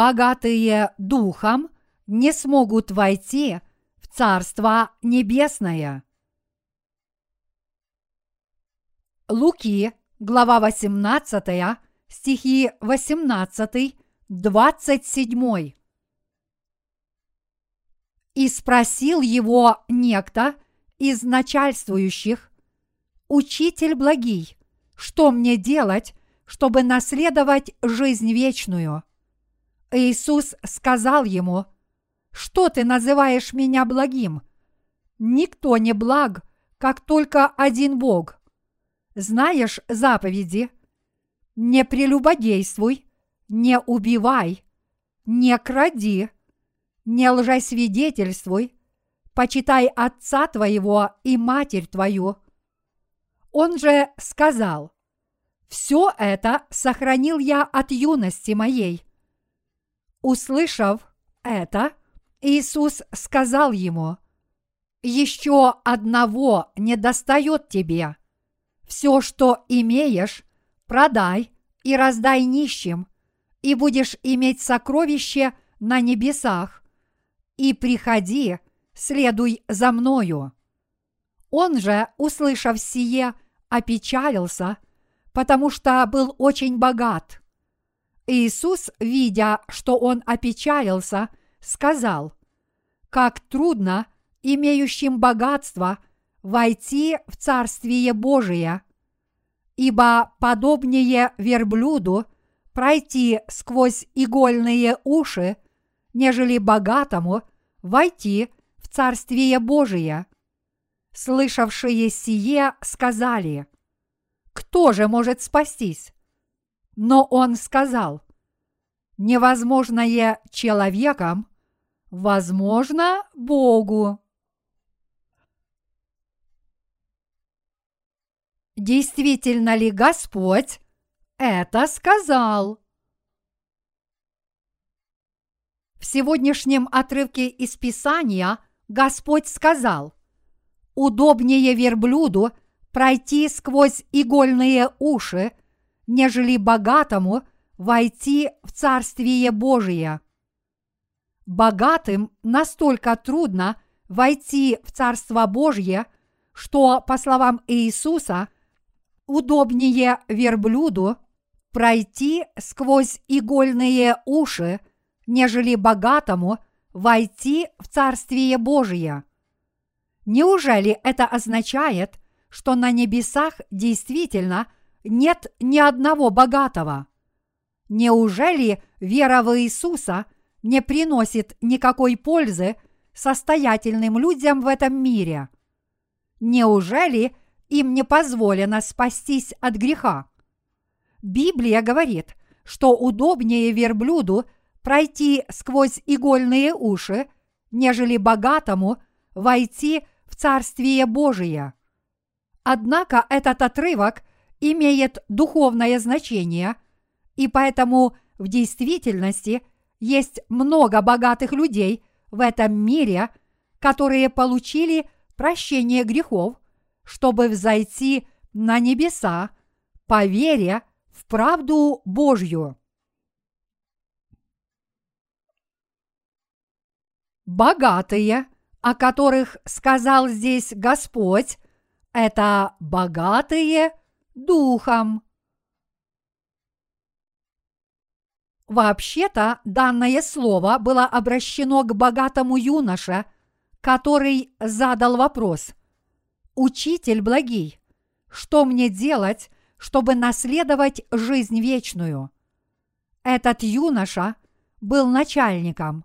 богатые духом не смогут войти в Царство Небесное. Луки, глава 18, стихи 18, 27. И спросил его некто из начальствующих, «Учитель благий, что мне делать, чтобы наследовать жизнь вечную?» Иисус сказал ему, «Что ты называешь меня благим? Никто не благ, как только один Бог. Знаешь заповеди? Не прелюбодействуй, не убивай, не кради, не лжесвидетельствуй, почитай отца твоего и матерь твою. Он же сказал, «Все это сохранил я от юности моей». Услышав это, Иисус сказал ему, «Еще одного не достает тебе. Все, что имеешь, продай и раздай нищим, и будешь иметь сокровище на небесах, и приходи, следуй за мною». Он же, услышав сие, опечалился, потому что был очень богат. Иисус, видя, что он опечалился, сказал, «Как трудно имеющим богатство войти в Царствие Божие, ибо подобнее верблюду пройти сквозь игольные уши, нежели богатому войти в Царствие Божие». Слышавшие сие сказали, «Кто же может спастись?» Но он сказал, невозможное человеком, возможно Богу. Действительно ли Господь это сказал? В сегодняшнем отрывке из Писания Господь сказал, удобнее верблюду пройти сквозь игольные уши, нежели богатому войти в Царствие Божие. Богатым настолько трудно войти в Царство Божье, что, по словам Иисуса, удобнее верблюду пройти сквозь игольные уши, нежели богатому войти в Царствие Божие. Неужели это означает, что на небесах действительно – нет ни одного богатого. Неужели вера в Иисуса не приносит никакой пользы состоятельным людям в этом мире? Неужели им не позволено спастись от греха? Библия говорит, что удобнее верблюду пройти сквозь игольные уши, нежели богатому войти в Царствие Божие. Однако этот отрывок имеет духовное значение, и поэтому в действительности есть много богатых людей в этом мире, которые получили прощение грехов, чтобы взойти на небеса по вере в правду Божью. Богатые, о которых сказал здесь Господь, это богатые духом. Вообще-то данное слово было обращено к богатому юноше, который задал вопрос. «Учитель благий, что мне делать, чтобы наследовать жизнь вечную?» Этот юноша был начальником.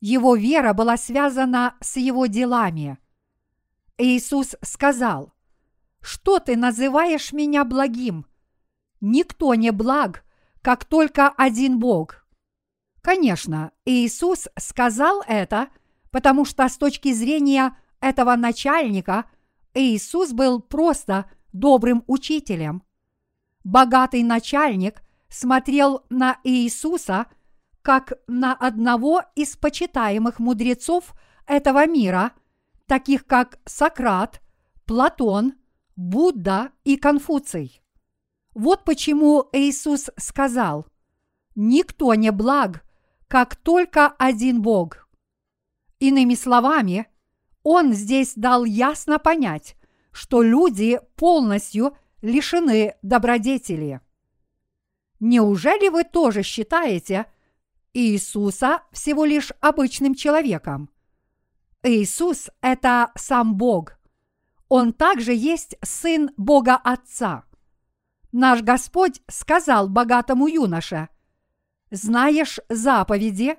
Его вера была связана с его делами. Иисус сказал, что ты называешь меня благим? Никто не благ, как только один Бог. Конечно, Иисус сказал это, потому что с точки зрения этого начальника Иисус был просто добрым учителем. Богатый начальник смотрел на Иисуса как на одного из почитаемых мудрецов этого мира, таких как Сократ, Платон Будда и Конфуций. Вот почему Иисус сказал, «Никто не благ, как только один Бог. Иными словами, он здесь дал ясно понять, что люди полностью лишены добродетели. Неужели вы тоже считаете Иисуса всего лишь обычным человеком? Иисус – это сам Бог. Он также есть Сын Бога Отца. Наш Господь сказал богатому юноше, «Знаешь заповеди?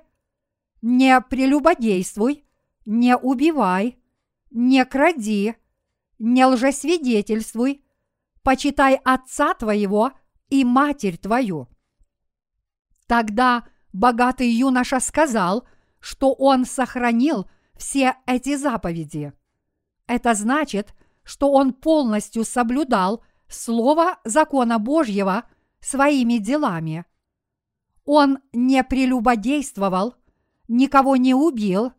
Не прелюбодействуй, не убивай, не кради, не лжесвидетельствуй, почитай отца твоего и матерь твою». Тогда богатый юноша сказал, что он сохранил все эти заповеди. Это значит, что он полностью соблюдал слово закона Божьего своими делами. Он не прелюбодействовал, никого не убил,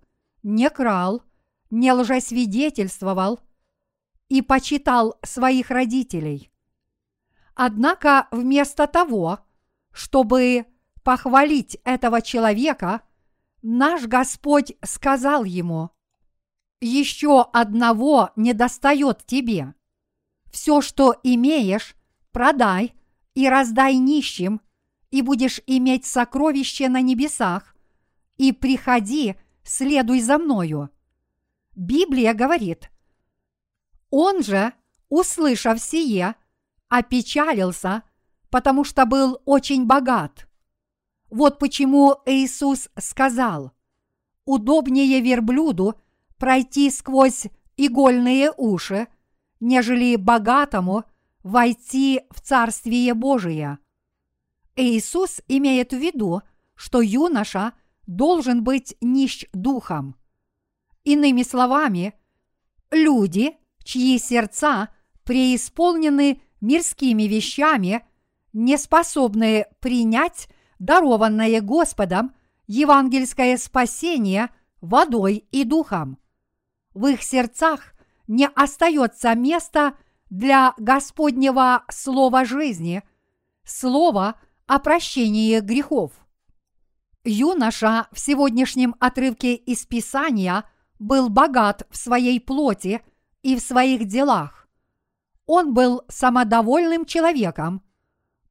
не крал, не лжесвидетельствовал и почитал своих родителей. Однако вместо того, чтобы похвалить этого человека, наш Господь сказал ему, «Еще одного не достает тебе. Все, что имеешь, продай и раздай нищим, и будешь иметь сокровище на небесах, и приходи, следуй за мною». Библия говорит, он же, услышав сие, опечалился, потому что был очень богат. Вот почему Иисус сказал, удобнее верблюду пройти сквозь игольные уши, нежели богатому войти в Царствие Божие. Иисус имеет в виду, что юноша должен быть нищ духом. Иными словами, люди, чьи сердца преисполнены мирскими вещами, не способны принять дарованное Господом евангельское спасение водой и духом. В их сердцах не остается места для Господнего слова жизни, слова о прощении грехов. Юноша в сегодняшнем отрывке из Писания был богат в своей плоти и в своих делах. Он был самодовольным человеком,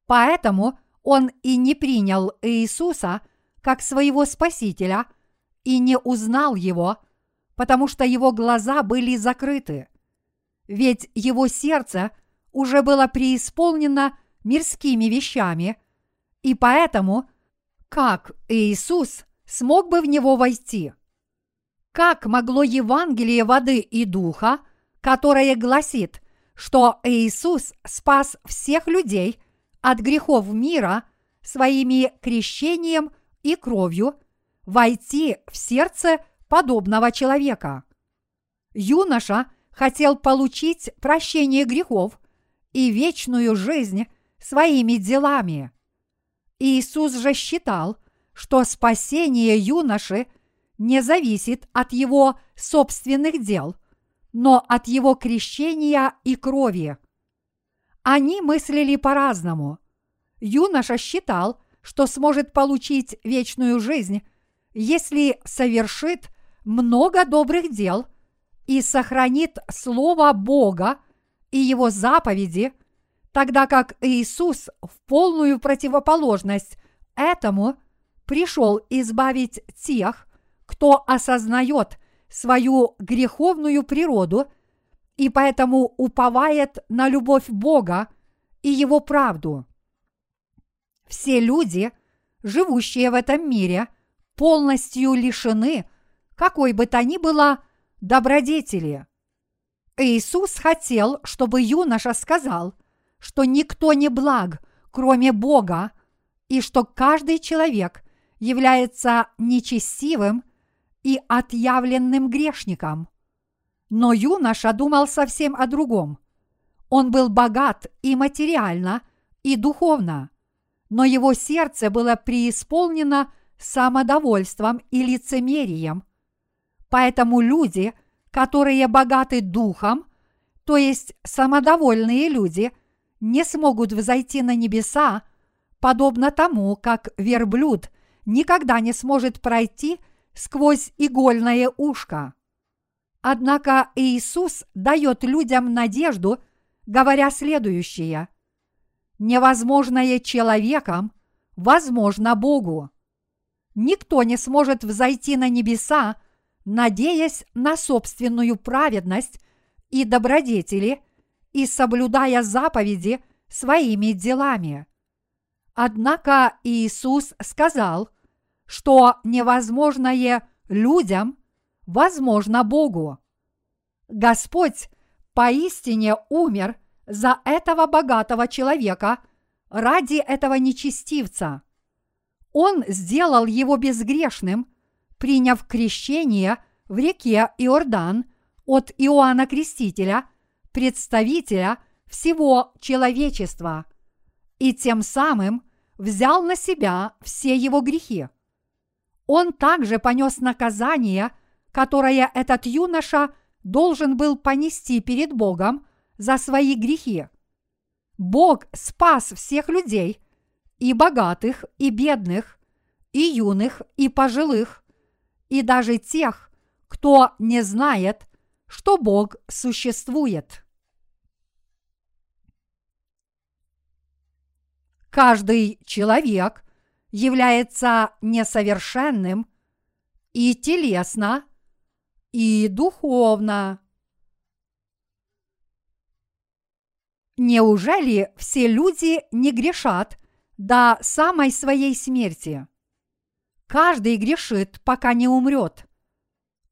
поэтому он и не принял Иисуса как своего Спасителя и не узнал Его, потому что его глаза были закрыты. Ведь его сердце уже было преисполнено мирскими вещами, и поэтому как Иисус смог бы в него войти? Как могло Евангелие воды и духа, которое гласит, что Иисус спас всех людей от грехов мира своими крещением и кровью, войти в сердце подобного человека. Юноша хотел получить прощение грехов и вечную жизнь своими делами. Иисус же считал, что спасение юноши не зависит от его собственных дел, но от его крещения и крови. Они мыслили по-разному. Юноша считал, что сможет получить вечную жизнь, если совершит много добрых дел и сохранит Слово Бога и Его заповеди, тогда как Иисус в полную противоположность этому пришел избавить тех, кто осознает свою греховную природу и поэтому уповает на любовь Бога и Его правду. Все люди, живущие в этом мире, полностью лишены какой бы то ни было добродетели. Иисус хотел, чтобы юноша сказал, что никто не благ, кроме Бога, и что каждый человек является нечестивым и отъявленным грешником. Но юноша думал совсем о другом. Он был богат и материально, и духовно, но его сердце было преисполнено самодовольством и лицемерием. Поэтому люди, которые богаты духом, то есть самодовольные люди, не смогут взойти на небеса, подобно тому, как верблюд никогда не сможет пройти сквозь игольное ушко. Однако Иисус дает людям надежду, говоря следующее. Невозможное человеком возможно Богу. Никто не сможет взойти на небеса, надеясь на собственную праведность и добродетели и соблюдая заповеди своими делами. Однако Иисус сказал, что невозможное людям возможно Богу. Господь поистине умер за этого богатого человека ради этого нечестивца. Он сделал его безгрешным, приняв крещение в реке Иордан от Иоанна Крестителя, представителя всего человечества, и тем самым взял на себя все его грехи. Он также понес наказание, которое этот юноша должен был понести перед Богом за свои грехи. Бог спас всех людей, и богатых, и бедных, и юных, и пожилых, и даже тех, кто не знает, что Бог существует. Каждый человек является несовершенным и телесно, и духовно. Неужели все люди не грешат до самой своей смерти? Каждый грешит, пока не умрет.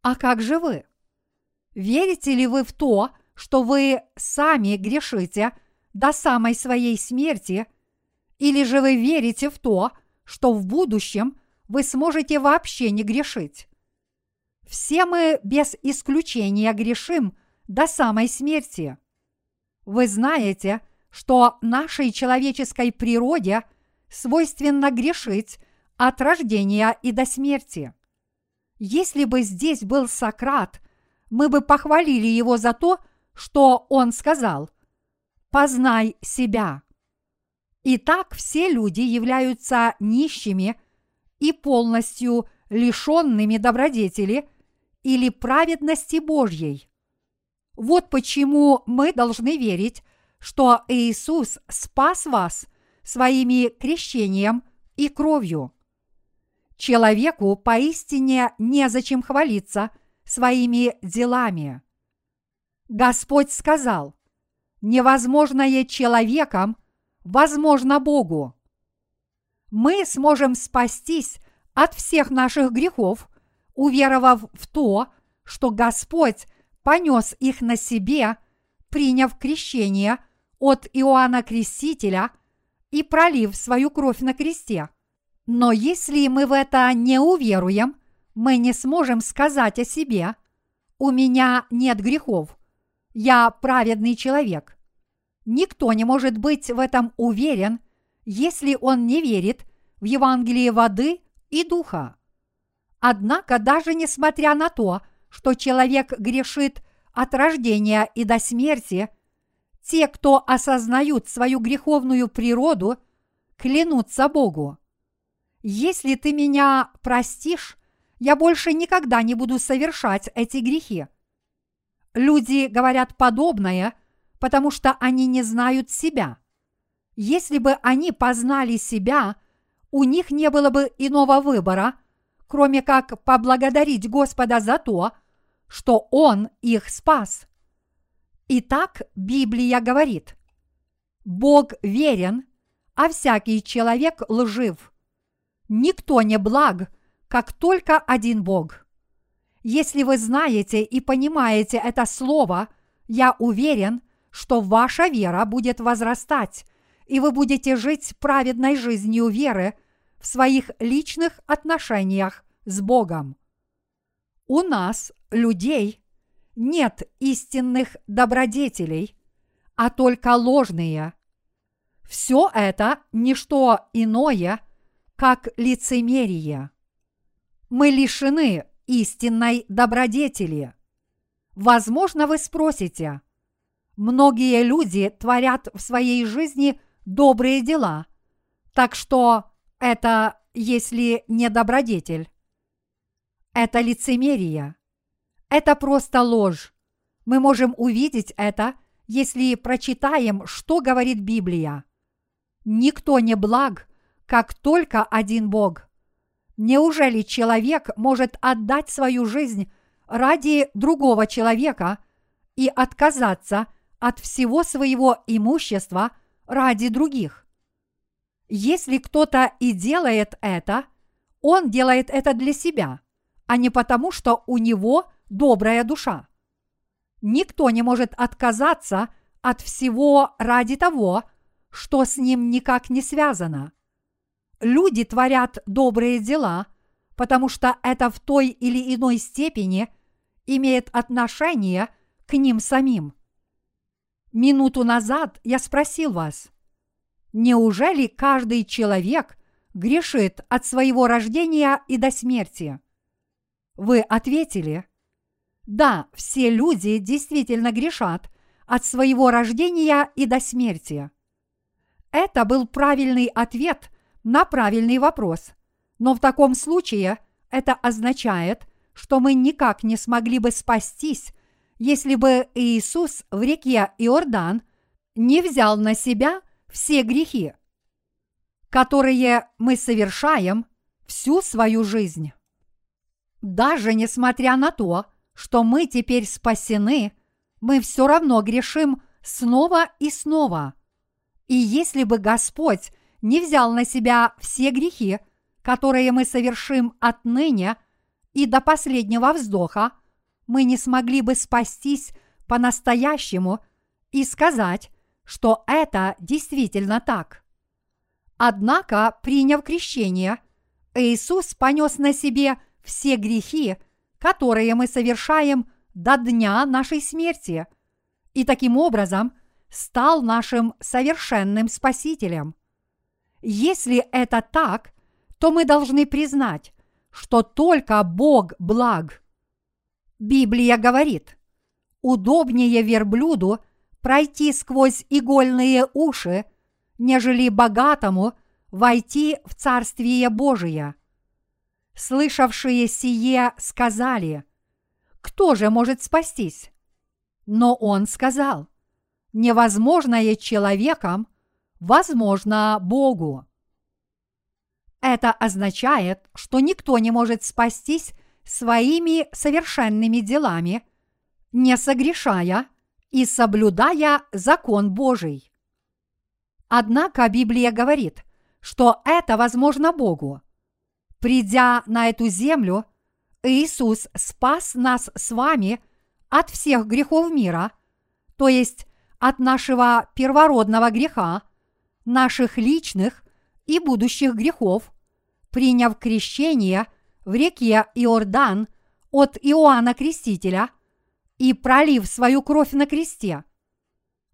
А как же вы? Верите ли вы в то, что вы сами грешите до самой своей смерти, или же вы верите в то, что в будущем вы сможете вообще не грешить? Все мы без исключения грешим до самой смерти. Вы знаете, что нашей человеческой природе свойственно грешить от рождения и до смерти. Если бы здесь был Сократ, мы бы похвалили его за то, что он сказал «познай себя». Итак, все люди являются нищими и полностью лишенными добродетели или праведности Божьей. Вот почему мы должны верить, что Иисус спас вас своими крещением и кровью. Человеку поистине незачем хвалиться своими делами. Господь сказал, невозможное человеком возможно Богу. Мы сможем спастись от всех наших грехов, уверовав в то, что Господь понес их на себе, приняв крещение от Иоанна Крестителя и пролив свою кровь на кресте. Но если мы в это не уверуем, мы не сможем сказать о себе «У меня нет грехов, я праведный человек». Никто не может быть в этом уверен, если он не верит в Евангелие воды и духа. Однако даже несмотря на то, что человек грешит от рождения и до смерти, те, кто осознают свою греховную природу, клянутся Богу. Если ты меня простишь, я больше никогда не буду совершать эти грехи. Люди говорят подобное, потому что они не знают себя. Если бы они познали себя, у них не было бы иного выбора, кроме как поблагодарить Господа за то, что Он их спас. Итак, Библия говорит, Бог верен, а всякий человек лжив. Никто не благ, как только один Бог. Если вы знаете и понимаете это слово, я уверен, что ваша вера будет возрастать, и вы будете жить праведной жизнью веры в своих личных отношениях с Богом. У нас, людей, нет истинных добродетелей, а только ложные. Все это не что иное, как лицемерие мы лишены истинной добродетели. Возможно, вы спросите, многие люди творят в своей жизни добрые дела, так что это если не добродетель? Это лицемерие. Это просто ложь. Мы можем увидеть это, если прочитаем, что говорит Библия. Никто не благ, как только один Бог. Неужели человек может отдать свою жизнь ради другого человека и отказаться от всего своего имущества ради других? Если кто-то и делает это, он делает это для себя, а не потому, что у него добрая душа. Никто не может отказаться от всего ради того, что с ним никак не связано. Люди творят добрые дела, потому что это в той или иной степени имеет отношение к ним самим. Минуту назад я спросил вас, неужели каждый человек грешит от своего рождения и до смерти? Вы ответили, да, все люди действительно грешат от своего рождения и до смерти. Это был правильный ответ на правильный вопрос. Но в таком случае это означает, что мы никак не смогли бы спастись, если бы Иисус в реке Иордан не взял на себя все грехи, которые мы совершаем всю свою жизнь. Даже несмотря на то, что мы теперь спасены, мы все равно грешим снова и снова – и если бы Господь не взял на себя все грехи, которые мы совершим отныне и до последнего вздоха, мы не смогли бы спастись по-настоящему и сказать, что это действительно так. Однако, приняв крещение, Иисус понес на себе все грехи, которые мы совершаем до дня нашей смерти, и таким образом – стал нашим совершенным Спасителем. Если это так, то мы должны признать, что только Бог благ. Библия говорит, удобнее верблюду пройти сквозь игольные уши, нежели богатому войти в Царствие Божие. Слышавшие сие сказали, кто же может спастись? Но он сказал, невозможное человеком возможно Богу. Это означает, что никто не может спастись своими совершенными делами, не согрешая и соблюдая закон Божий. Однако Библия говорит, что это возможно Богу. Придя на эту землю, Иисус спас нас с вами от всех грехов мира, то есть от нашего первородного греха, наших личных и будущих грехов, приняв крещение в реке Иордан от Иоанна Крестителя и пролив свою кровь на кресте.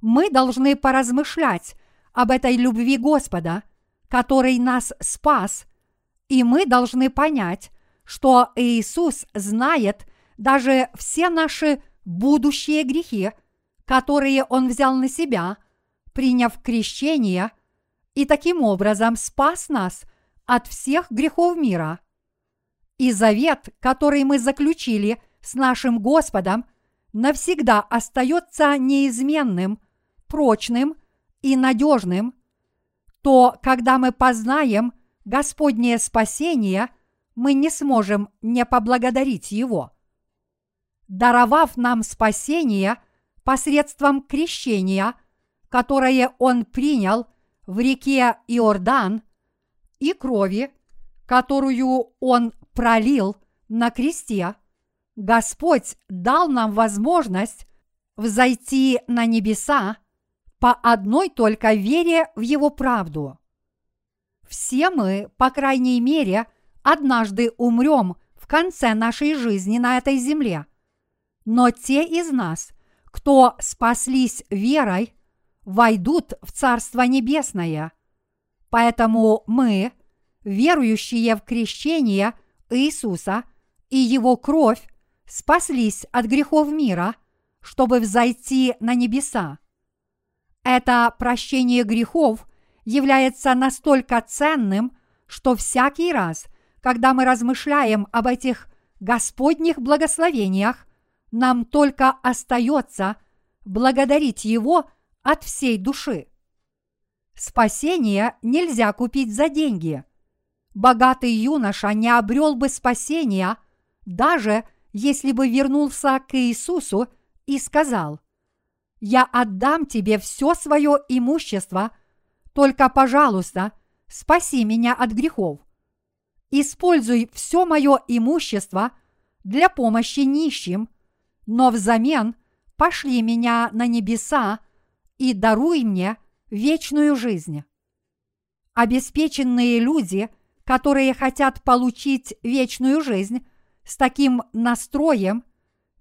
Мы должны поразмышлять об этой любви Господа, который нас спас, и мы должны понять, что Иисус знает даже все наши будущие грехи – которые он взял на себя, приняв крещение, и таким образом спас нас от всех грехов мира. И завет, который мы заключили с нашим Господом, навсегда остается неизменным, прочным и надежным, то когда мы познаем Господнее спасение, мы не сможем не поблагодарить Его. Даровав нам спасение – посредством крещения, которое он принял в реке Иордан, и крови, которую он пролил на кресте, Господь дал нам возможность взойти на небеса по одной только вере в Его правду. Все мы, по крайней мере, однажды умрем в конце нашей жизни на этой земле. Но те из нас, кто спаслись верой, войдут в Царство Небесное. Поэтому мы, верующие в крещение Иисуса и Его кровь, спаслись от грехов мира, чтобы взойти на небеса. Это прощение грехов является настолько ценным, что всякий раз, когда мы размышляем об этих Господних благословениях, нам только остается благодарить Его от всей души. Спасение нельзя купить за деньги. Богатый юноша не обрел бы спасения, даже если бы вернулся к Иисусу и сказал, «Я отдам тебе все свое имущество, только, пожалуйста, спаси меня от грехов. Используй все мое имущество для помощи нищим, но взамен пошли меня на небеса и даруй мне – вечную жизнь. Обеспеченные люди, которые хотят получить вечную жизнь, с таким настроем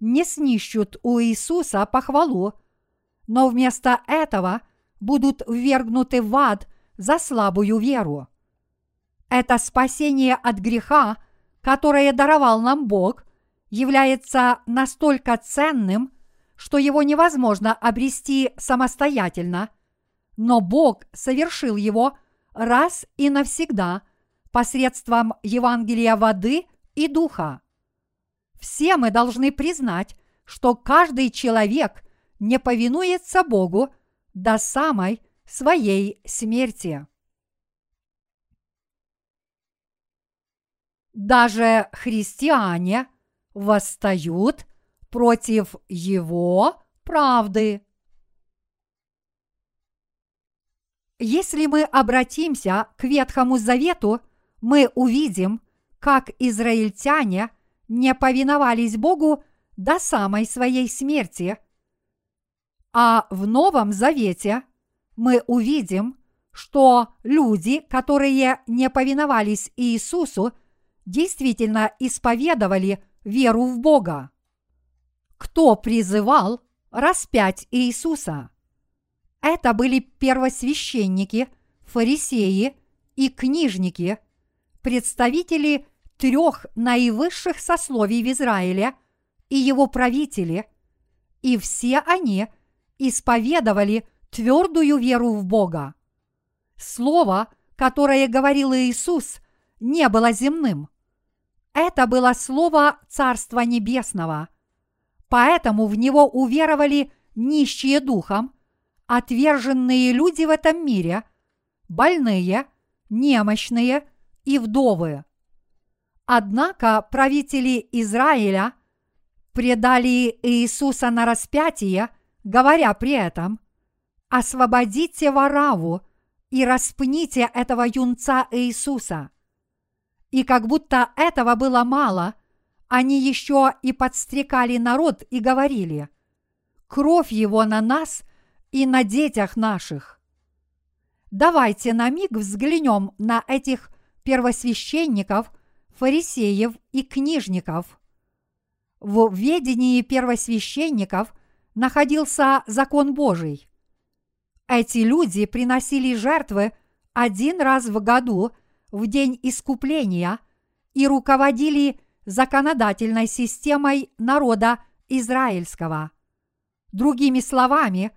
не снищут у Иисуса похвалу, но вместо этого будут ввергнуты в ад за слабую веру. Это спасение от греха, которое даровал нам Бог, является настолько ценным, что его невозможно обрести самостоятельно – но Бог совершил его раз и навсегда посредством Евангелия воды и духа. Все мы должны признать, что каждый человек не повинуется Богу до самой своей смерти. Даже христиане восстают против его правды. Если мы обратимся к Ветхому Завету, мы увидим, как израильтяне не повиновались Богу до самой своей смерти. А в Новом Завете мы увидим, что люди, которые не повиновались Иисусу, действительно исповедовали веру в Бога. Кто призывал распять Иисуса? Это были первосвященники, фарисеи и книжники, представители трех наивысших сословий в Израиле и его правители, и все они исповедовали твердую веру в Бога. Слово, которое говорил Иисус, не было земным. Это было слово Царства Небесного. Поэтому в него уверовали нищие духом – отверженные люди в этом мире, больные, немощные и вдовы. Однако правители Израиля предали Иисуса на распятие, говоря при этом «Освободите Вараву и распните этого юнца Иисуса». И как будто этого было мало, они еще и подстрекали народ и говорили «Кровь его на нас и на детях наших. Давайте на миг взглянем на этих первосвященников, фарисеев и книжников. В ведении первосвященников находился закон Божий. Эти люди приносили жертвы один раз в году в день искупления и руководили законодательной системой народа израильского. Другими словами,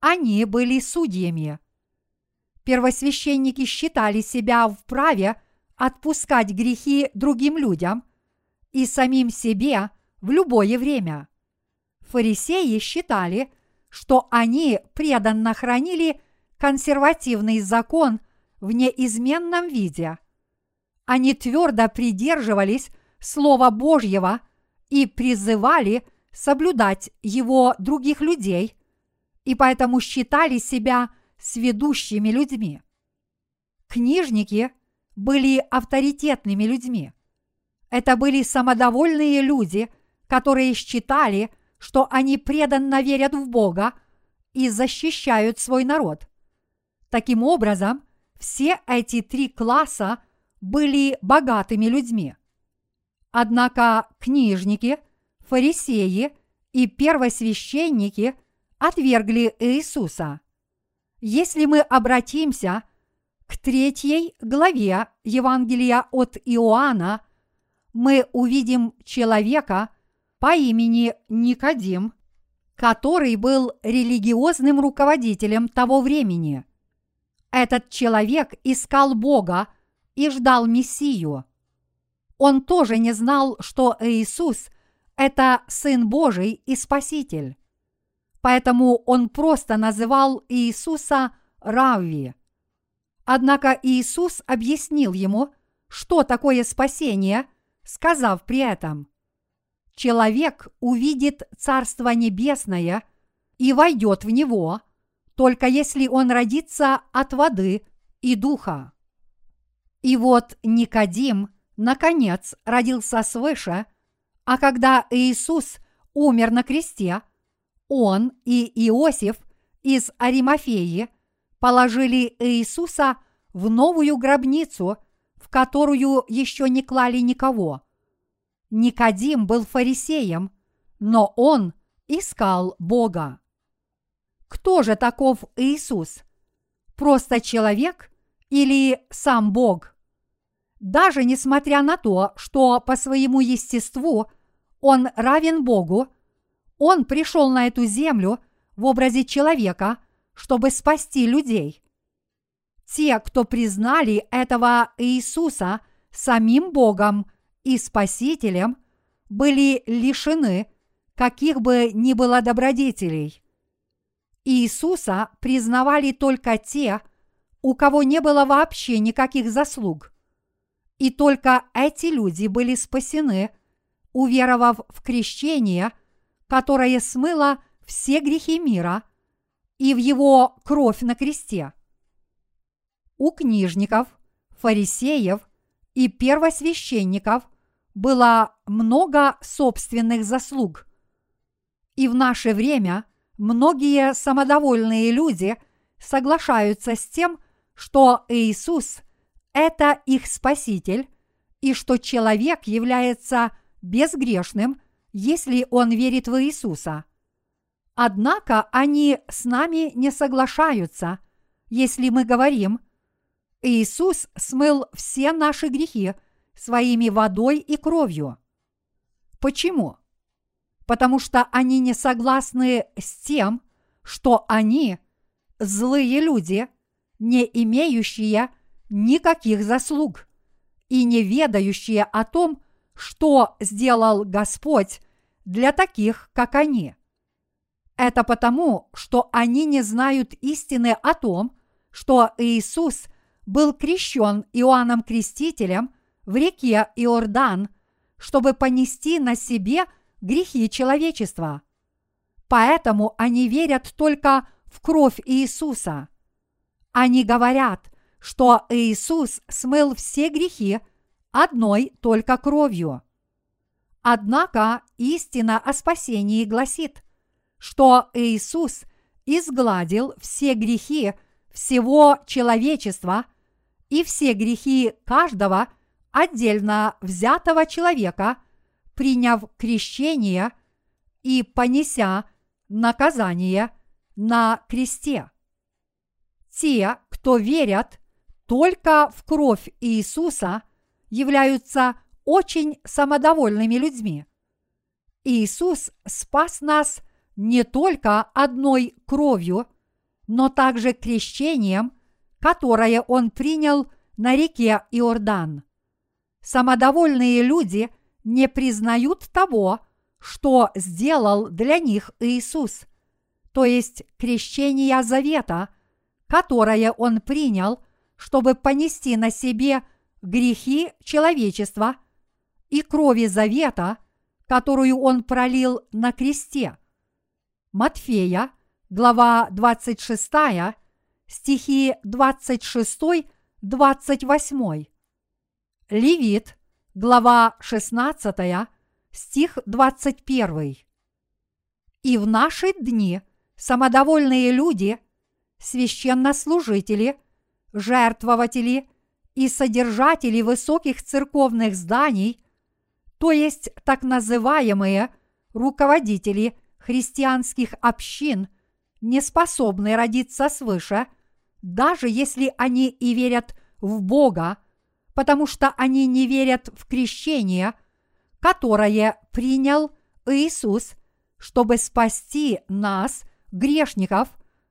они были судьями. Первосвященники считали себя вправе отпускать грехи другим людям и самим себе в любое время. Фарисеи считали, что они преданно хранили консервативный закон в неизменном виде. Они твердо придерживались Слова Божьего и призывали соблюдать его других людей – и поэтому считали себя сведущими людьми. Книжники были авторитетными людьми. Это были самодовольные люди, которые считали, что они преданно верят в Бога и защищают свой народ. Таким образом, все эти три класса были богатыми людьми. Однако книжники, фарисеи и первосвященники отвергли Иисуса. Если мы обратимся к третьей главе Евангелия от Иоанна, мы увидим человека по имени Никодим, который был религиозным руководителем того времени. Этот человек искал Бога и ждал Мессию. Он тоже не знал, что Иисус – это Сын Божий и Спаситель. Поэтому он просто называл Иисуса Равви. Однако Иисус объяснил ему, что такое спасение, сказав при этом – человек увидит Царство Небесное и войдет в него, только если он родится от воды и духа. И вот Никодим, наконец, родился свыше, а когда Иисус умер на кресте, он и Иосиф из Аримафеи положили Иисуса в новую гробницу, в которую еще не клали никого. Никодим был фарисеем, но он искал Бога. Кто же таков Иисус? Просто человек или сам Бог? Даже несмотря на то, что по своему естеству он равен Богу, он пришел на эту землю в образе человека, чтобы спасти людей. Те, кто признали этого Иисуса самим Богом и Спасителем, были лишены каких бы ни было добродетелей. Иисуса признавали только те, у кого не было вообще никаких заслуг – и только эти люди были спасены, уверовав в крещение, которое смыло все грехи мира и в его кровь на кресте. У книжников, фарисеев и первосвященников было много собственных заслуг. И в наше время многие самодовольные люди соглашаются с тем, что Иисус это их Спаситель, и что человек является безгрешным, если он верит в Иисуса. Однако они с нами не соглашаются, если мы говорим, Иисус смыл все наши грехи своими водой и кровью. Почему? Потому что они не согласны с тем, что они злые люди, не имеющие никаких заслуг и не ведающие о том, что сделал Господь для таких, как они. Это потому, что они не знают истины о том, что Иисус был крещен Иоанном Крестителем в реке Иордан, чтобы понести на себе грехи человечества. Поэтому они верят только в кровь Иисуса. Они говорят, что Иисус смыл все грехи одной только кровью. Однако истина о спасении гласит, что Иисус изгладил все грехи всего человечества и все грехи каждого отдельно взятого человека, приняв крещение и понеся наказание на кресте. Те, кто верят только в кровь Иисуса являются очень самодовольными людьми. Иисус спас нас не только одной кровью, но также крещением, которое Он принял на реке Иордан. Самодовольные люди не признают того, что сделал для них Иисус, то есть крещение завета, которое Он принял – чтобы понести на себе грехи человечества и крови завета, которую он пролил на кресте. Матфея, глава 26, стихи 26-28. Левит, глава 16, стих 21. И в наши дни самодовольные люди, священнослужители – жертвователи и содержатели высоких церковных зданий, то есть так называемые руководители христианских общин, не способны родиться свыше, даже если они и верят в Бога, потому что они не верят в крещение, которое принял Иисус, чтобы спасти нас, грешников,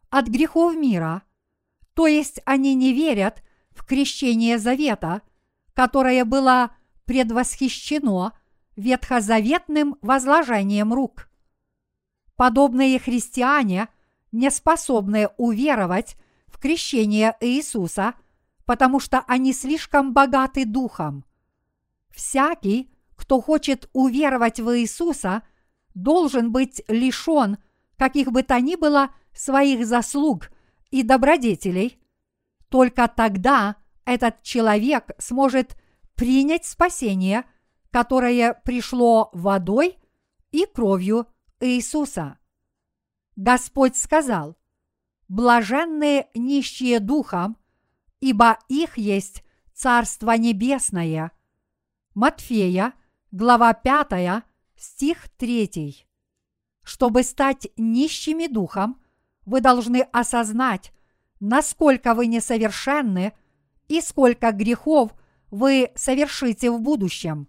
от грехов мира – то есть они не верят в крещение завета, которое было предвосхищено ветхозаветным возложением рук. Подобные христиане не способны уверовать в крещение Иисуса, потому что они слишком богаты духом. Всякий, кто хочет уверовать в Иисуса, должен быть лишен каких бы то ни было своих заслуг и добродетелей. Только тогда этот человек сможет принять спасение, которое пришло водой и кровью Иисуса. Господь сказал, «Блаженные нищие духом, ибо их есть Царство Небесное». Матфея, глава 5, стих 3. Чтобы стать нищими духом, вы должны осознать, насколько вы несовершенны и сколько грехов вы совершите в будущем.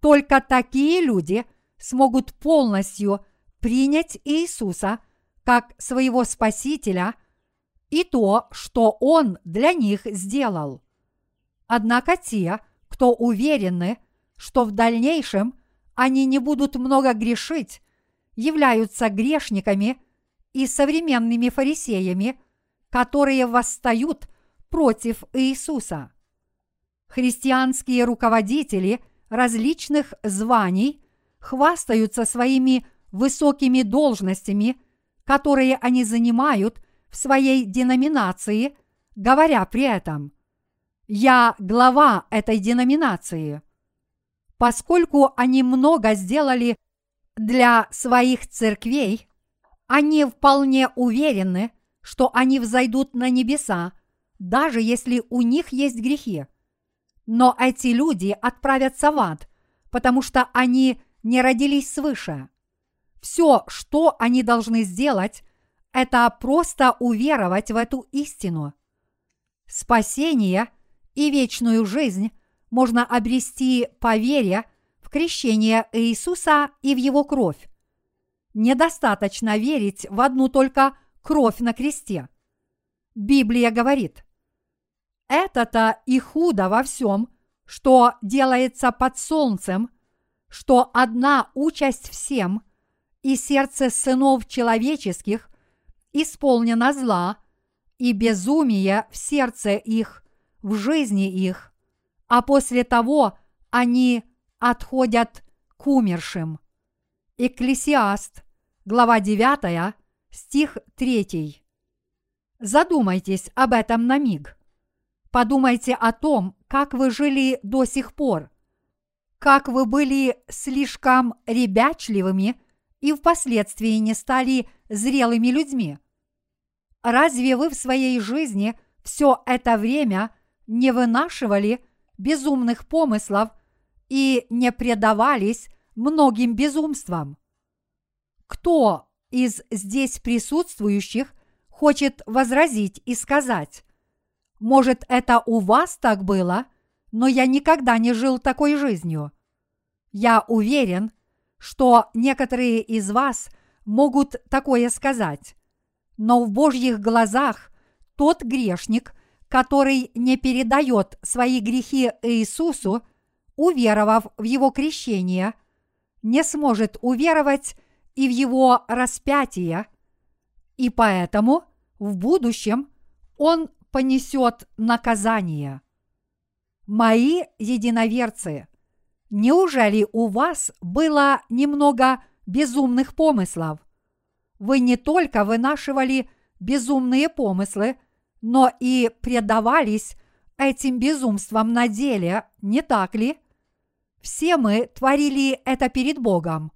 Только такие люди смогут полностью принять Иисуса как своего Спасителя и то, что Он для них сделал. Однако те, кто уверены, что в дальнейшем они не будут много грешить, являются грешниками и современными фарисеями, которые восстают против Иисуса. Христианские руководители различных званий хвастаются своими высокими должностями, которые они занимают в своей деноминации, говоря при этом – я глава этой деноминации. Поскольку они много сделали для своих церквей, они вполне уверены, что они взойдут на небеса, даже если у них есть грехи. Но эти люди отправятся в ад, потому что они не родились свыше. Все, что они должны сделать, это просто уверовать в эту истину. Спасение – и вечную жизнь можно обрести по вере в крещение Иисуса и в Его кровь. Недостаточно верить в одну только кровь на кресте. Библия говорит, это-то и худо во всем, что делается под солнцем, что одна участь всем, и сердце сынов человеческих исполнено зла, и безумие в сердце их, в жизни их, а после того они отходят к умершим. Экклесиаст, глава 9, стих 3. Задумайтесь об этом на миг. Подумайте о том, как вы жили до сих пор, как вы были слишком ребячливыми и впоследствии не стали зрелыми людьми. Разве вы в своей жизни все это время – не вынашивали безумных помыслов и не предавались многим безумствам. Кто из здесь присутствующих хочет возразить и сказать, может, это у вас так было, но я никогда не жил такой жизнью. Я уверен, что некоторые из вас могут такое сказать, но в Божьих глазах тот грешник – который не передает свои грехи Иисусу, уверовав в Его крещение, не сможет уверовать и в Его распятие, и поэтому в будущем он понесет наказание. Мои единоверцы, неужели у вас было немного безумных помыслов? Вы не только вынашивали безумные помыслы, но и предавались этим безумствам на деле, не так ли? Все мы творили это перед Богом.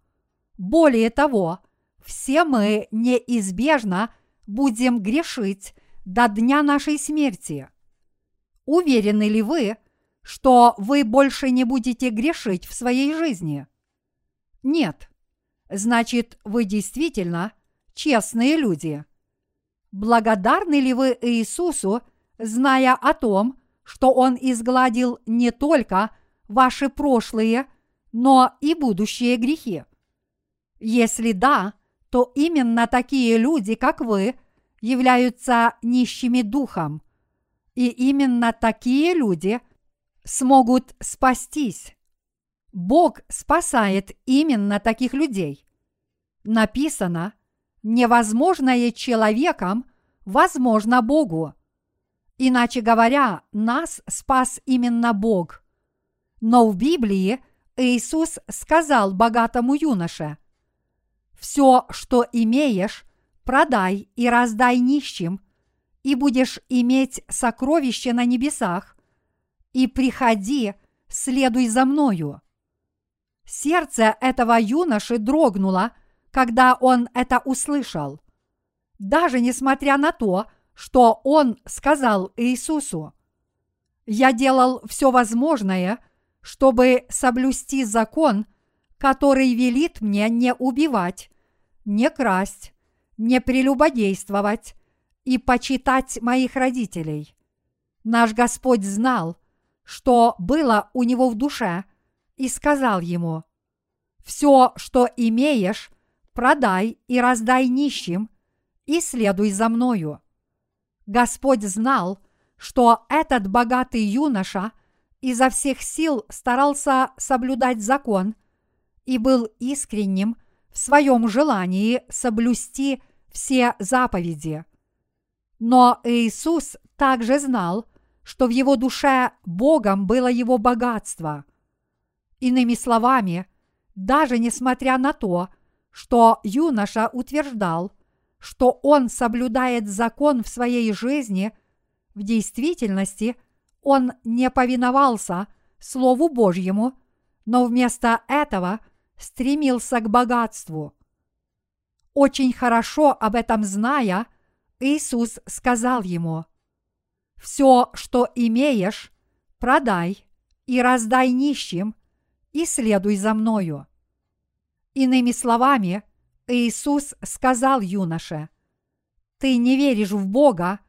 Более того, все мы неизбежно будем грешить до дня нашей смерти. Уверены ли вы, что вы больше не будете грешить в своей жизни? Нет. Значит, вы действительно честные люди. Благодарны ли вы Иисусу, зная о том, что Он изгладил не только ваши прошлые, но и будущие грехи? Если да, то именно такие люди, как вы, являются нищими духом. И именно такие люди смогут спастись. Бог спасает именно таких людей. Написано, невозможное человеком возможно Богу. Иначе говоря, нас спас именно Бог. Но в Библии Иисус сказал богатому юноше, «Все, что имеешь, продай и раздай нищим, и будешь иметь сокровище на небесах, и приходи, следуй за мною». Сердце этого юноши дрогнуло, когда он это услышал. Даже несмотря на то, что он сказал Иисусу. Я делал все возможное, чтобы соблюсти закон, который велит мне не убивать, не красть, не прелюбодействовать и почитать моих родителей. Наш Господь знал, что было у него в душе, и сказал ему, «Все, что имеешь, продай и раздай нищим, и следуй за мною». Господь знал, что этот богатый юноша изо всех сил старался соблюдать закон и был искренним в своем желании соблюсти все заповеди. Но Иисус также знал, что в его душе Богом было его богатство. Иными словами, даже несмотря на то, что юноша утверждал, что он соблюдает закон в своей жизни, в действительности он не повиновался Слову Божьему, но вместо этого стремился к богатству. Очень хорошо об этом зная, Иисус сказал ему, «Все, что имеешь, продай и раздай нищим, и следуй за мною». Иными словами, Иисус сказал юноше, «Ты не веришь в Бога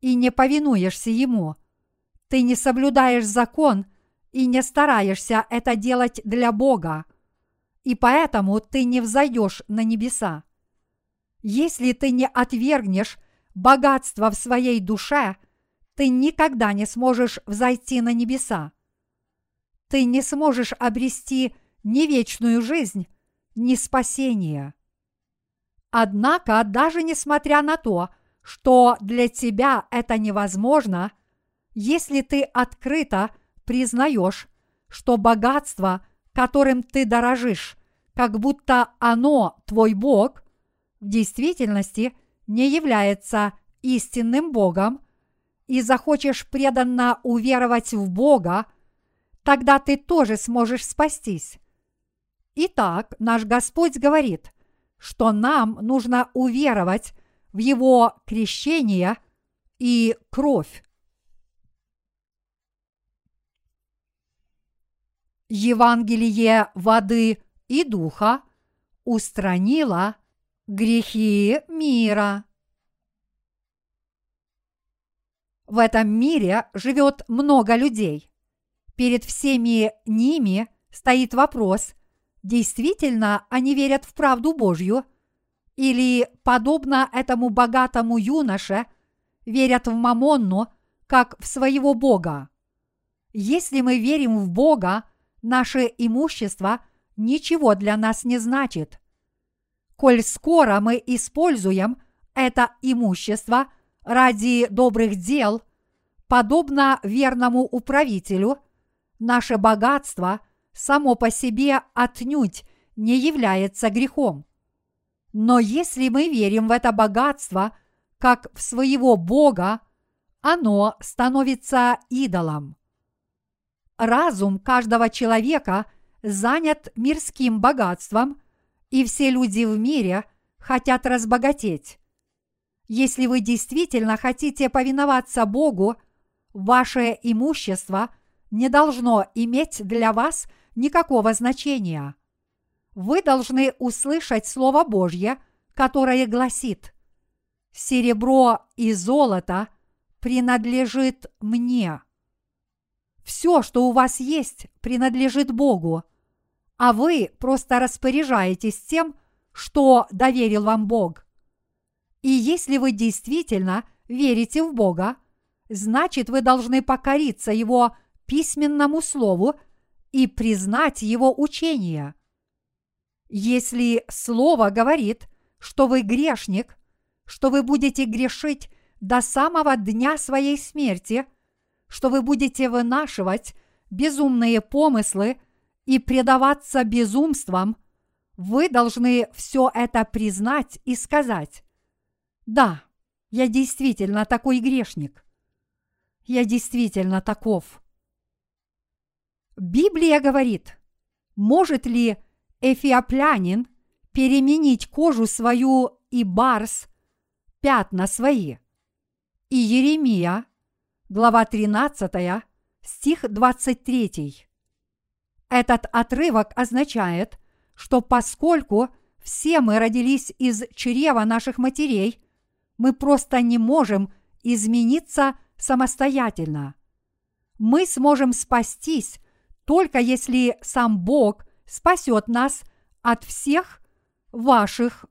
и не повинуешься Ему. Ты не соблюдаешь закон и не стараешься это делать для Бога, и поэтому ты не взойдешь на небеса. Если ты не отвергнешь богатство в своей душе, ты никогда не сможешь взойти на небеса. Ты не сможешь обрести ни вечную жизнь, ни спасение. Однако, даже несмотря на то, что для тебя это невозможно, если ты открыто признаешь, что богатство, которым ты дорожишь, как будто оно твой Бог, в действительности не является истинным Богом, и захочешь преданно уверовать в Бога, тогда ты тоже сможешь спастись. Итак, наш Господь говорит, что нам нужно уверовать в Его крещение и кровь. Евангелие воды и духа устранило грехи мира. В этом мире живет много людей. Перед всеми ними стоит вопрос – действительно они верят в правду Божью, или, подобно этому богатому юноше, верят в Мамонну, как в своего Бога. Если мы верим в Бога, наше имущество ничего для нас не значит. Коль скоро мы используем это имущество ради добрых дел, подобно верному управителю, наше богатство – само по себе отнюдь не является грехом. Но если мы верим в это богатство как в своего Бога, оно становится идолом. Разум каждого человека занят мирским богатством, и все люди в мире хотят разбогатеть. Если вы действительно хотите повиноваться Богу, ваше имущество не должно иметь для вас – никакого значения. Вы должны услышать Слово Божье, которое гласит «Серебро и золото принадлежит мне». Все, что у вас есть, принадлежит Богу, а вы просто распоряжаетесь тем, что доверил вам Бог. И если вы действительно верите в Бога, значит вы должны покориться Его письменному слову и признать его учение. Если слово говорит, что вы грешник, что вы будете грешить до самого дня своей смерти, что вы будете вынашивать безумные помыслы и предаваться безумствам, вы должны все это признать и сказать, да, я действительно такой грешник. Я действительно таков. Библия говорит, может ли эфиоплянин переменить кожу свою и барс, пятна свои? И Еремия, глава 13, стих 23. Этот отрывок означает, что поскольку все мы родились из чрева наших матерей, мы просто не можем измениться самостоятельно. Мы сможем спастись только если сам Бог спасет нас от всех ваших,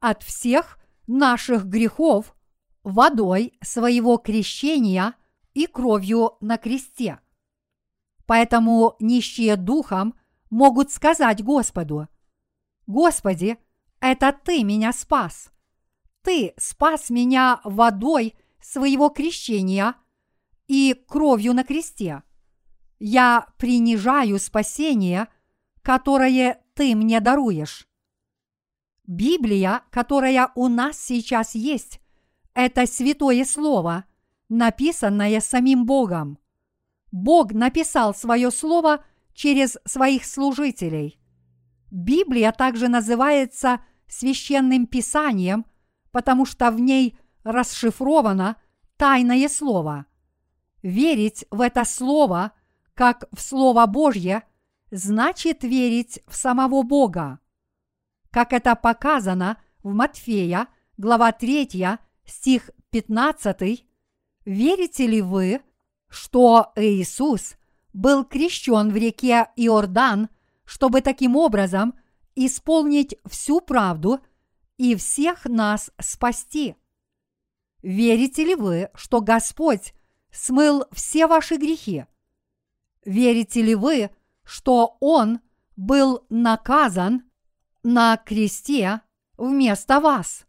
от всех наших грехов водой своего крещения и кровью на кресте. Поэтому нищие духом могут сказать Господу, «Господи, это Ты меня спас. Ты спас меня водой своего крещения и кровью на кресте. Я принижаю спасение, которое Ты мне даруешь». Библия, которая у нас сейчас есть, это святое слово, написанное самим Богом. Бог написал свое слово через своих служителей. Библия также называется священным писанием, потому что в ней расшифровано тайное слово. Верить в это слово, как в Слово Божье, значит верить в самого Бога. Как это показано в Матфея, глава 3, стих 15, верите ли вы, что Иисус был крещен в реке Иордан, чтобы таким образом исполнить всю правду и всех нас спасти? Верите ли вы, что Господь смыл все ваши грехи? Верите ли вы, что Он был наказан на кресте вместо вас?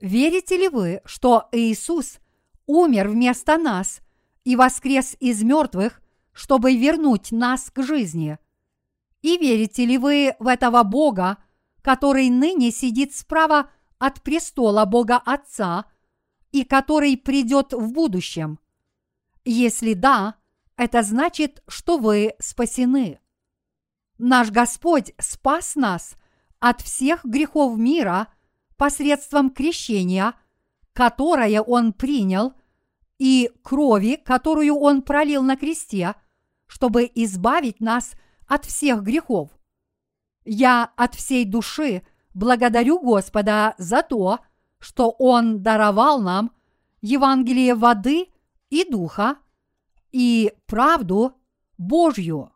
Верите ли вы, что Иисус умер вместо нас и воскрес из мертвых, чтобы вернуть нас к жизни? И верите ли вы в этого Бога, который ныне сидит справа от престола Бога Отца и который придет в будущем? Если да, это значит, что вы спасены. Наш Господь спас нас от всех грехов мира – посредством крещения, которое Он принял, и крови, которую Он пролил на кресте, чтобы избавить нас от всех грехов. Я от всей души благодарю Господа за то, что Он даровал нам Евангелие воды и духа и правду Божью.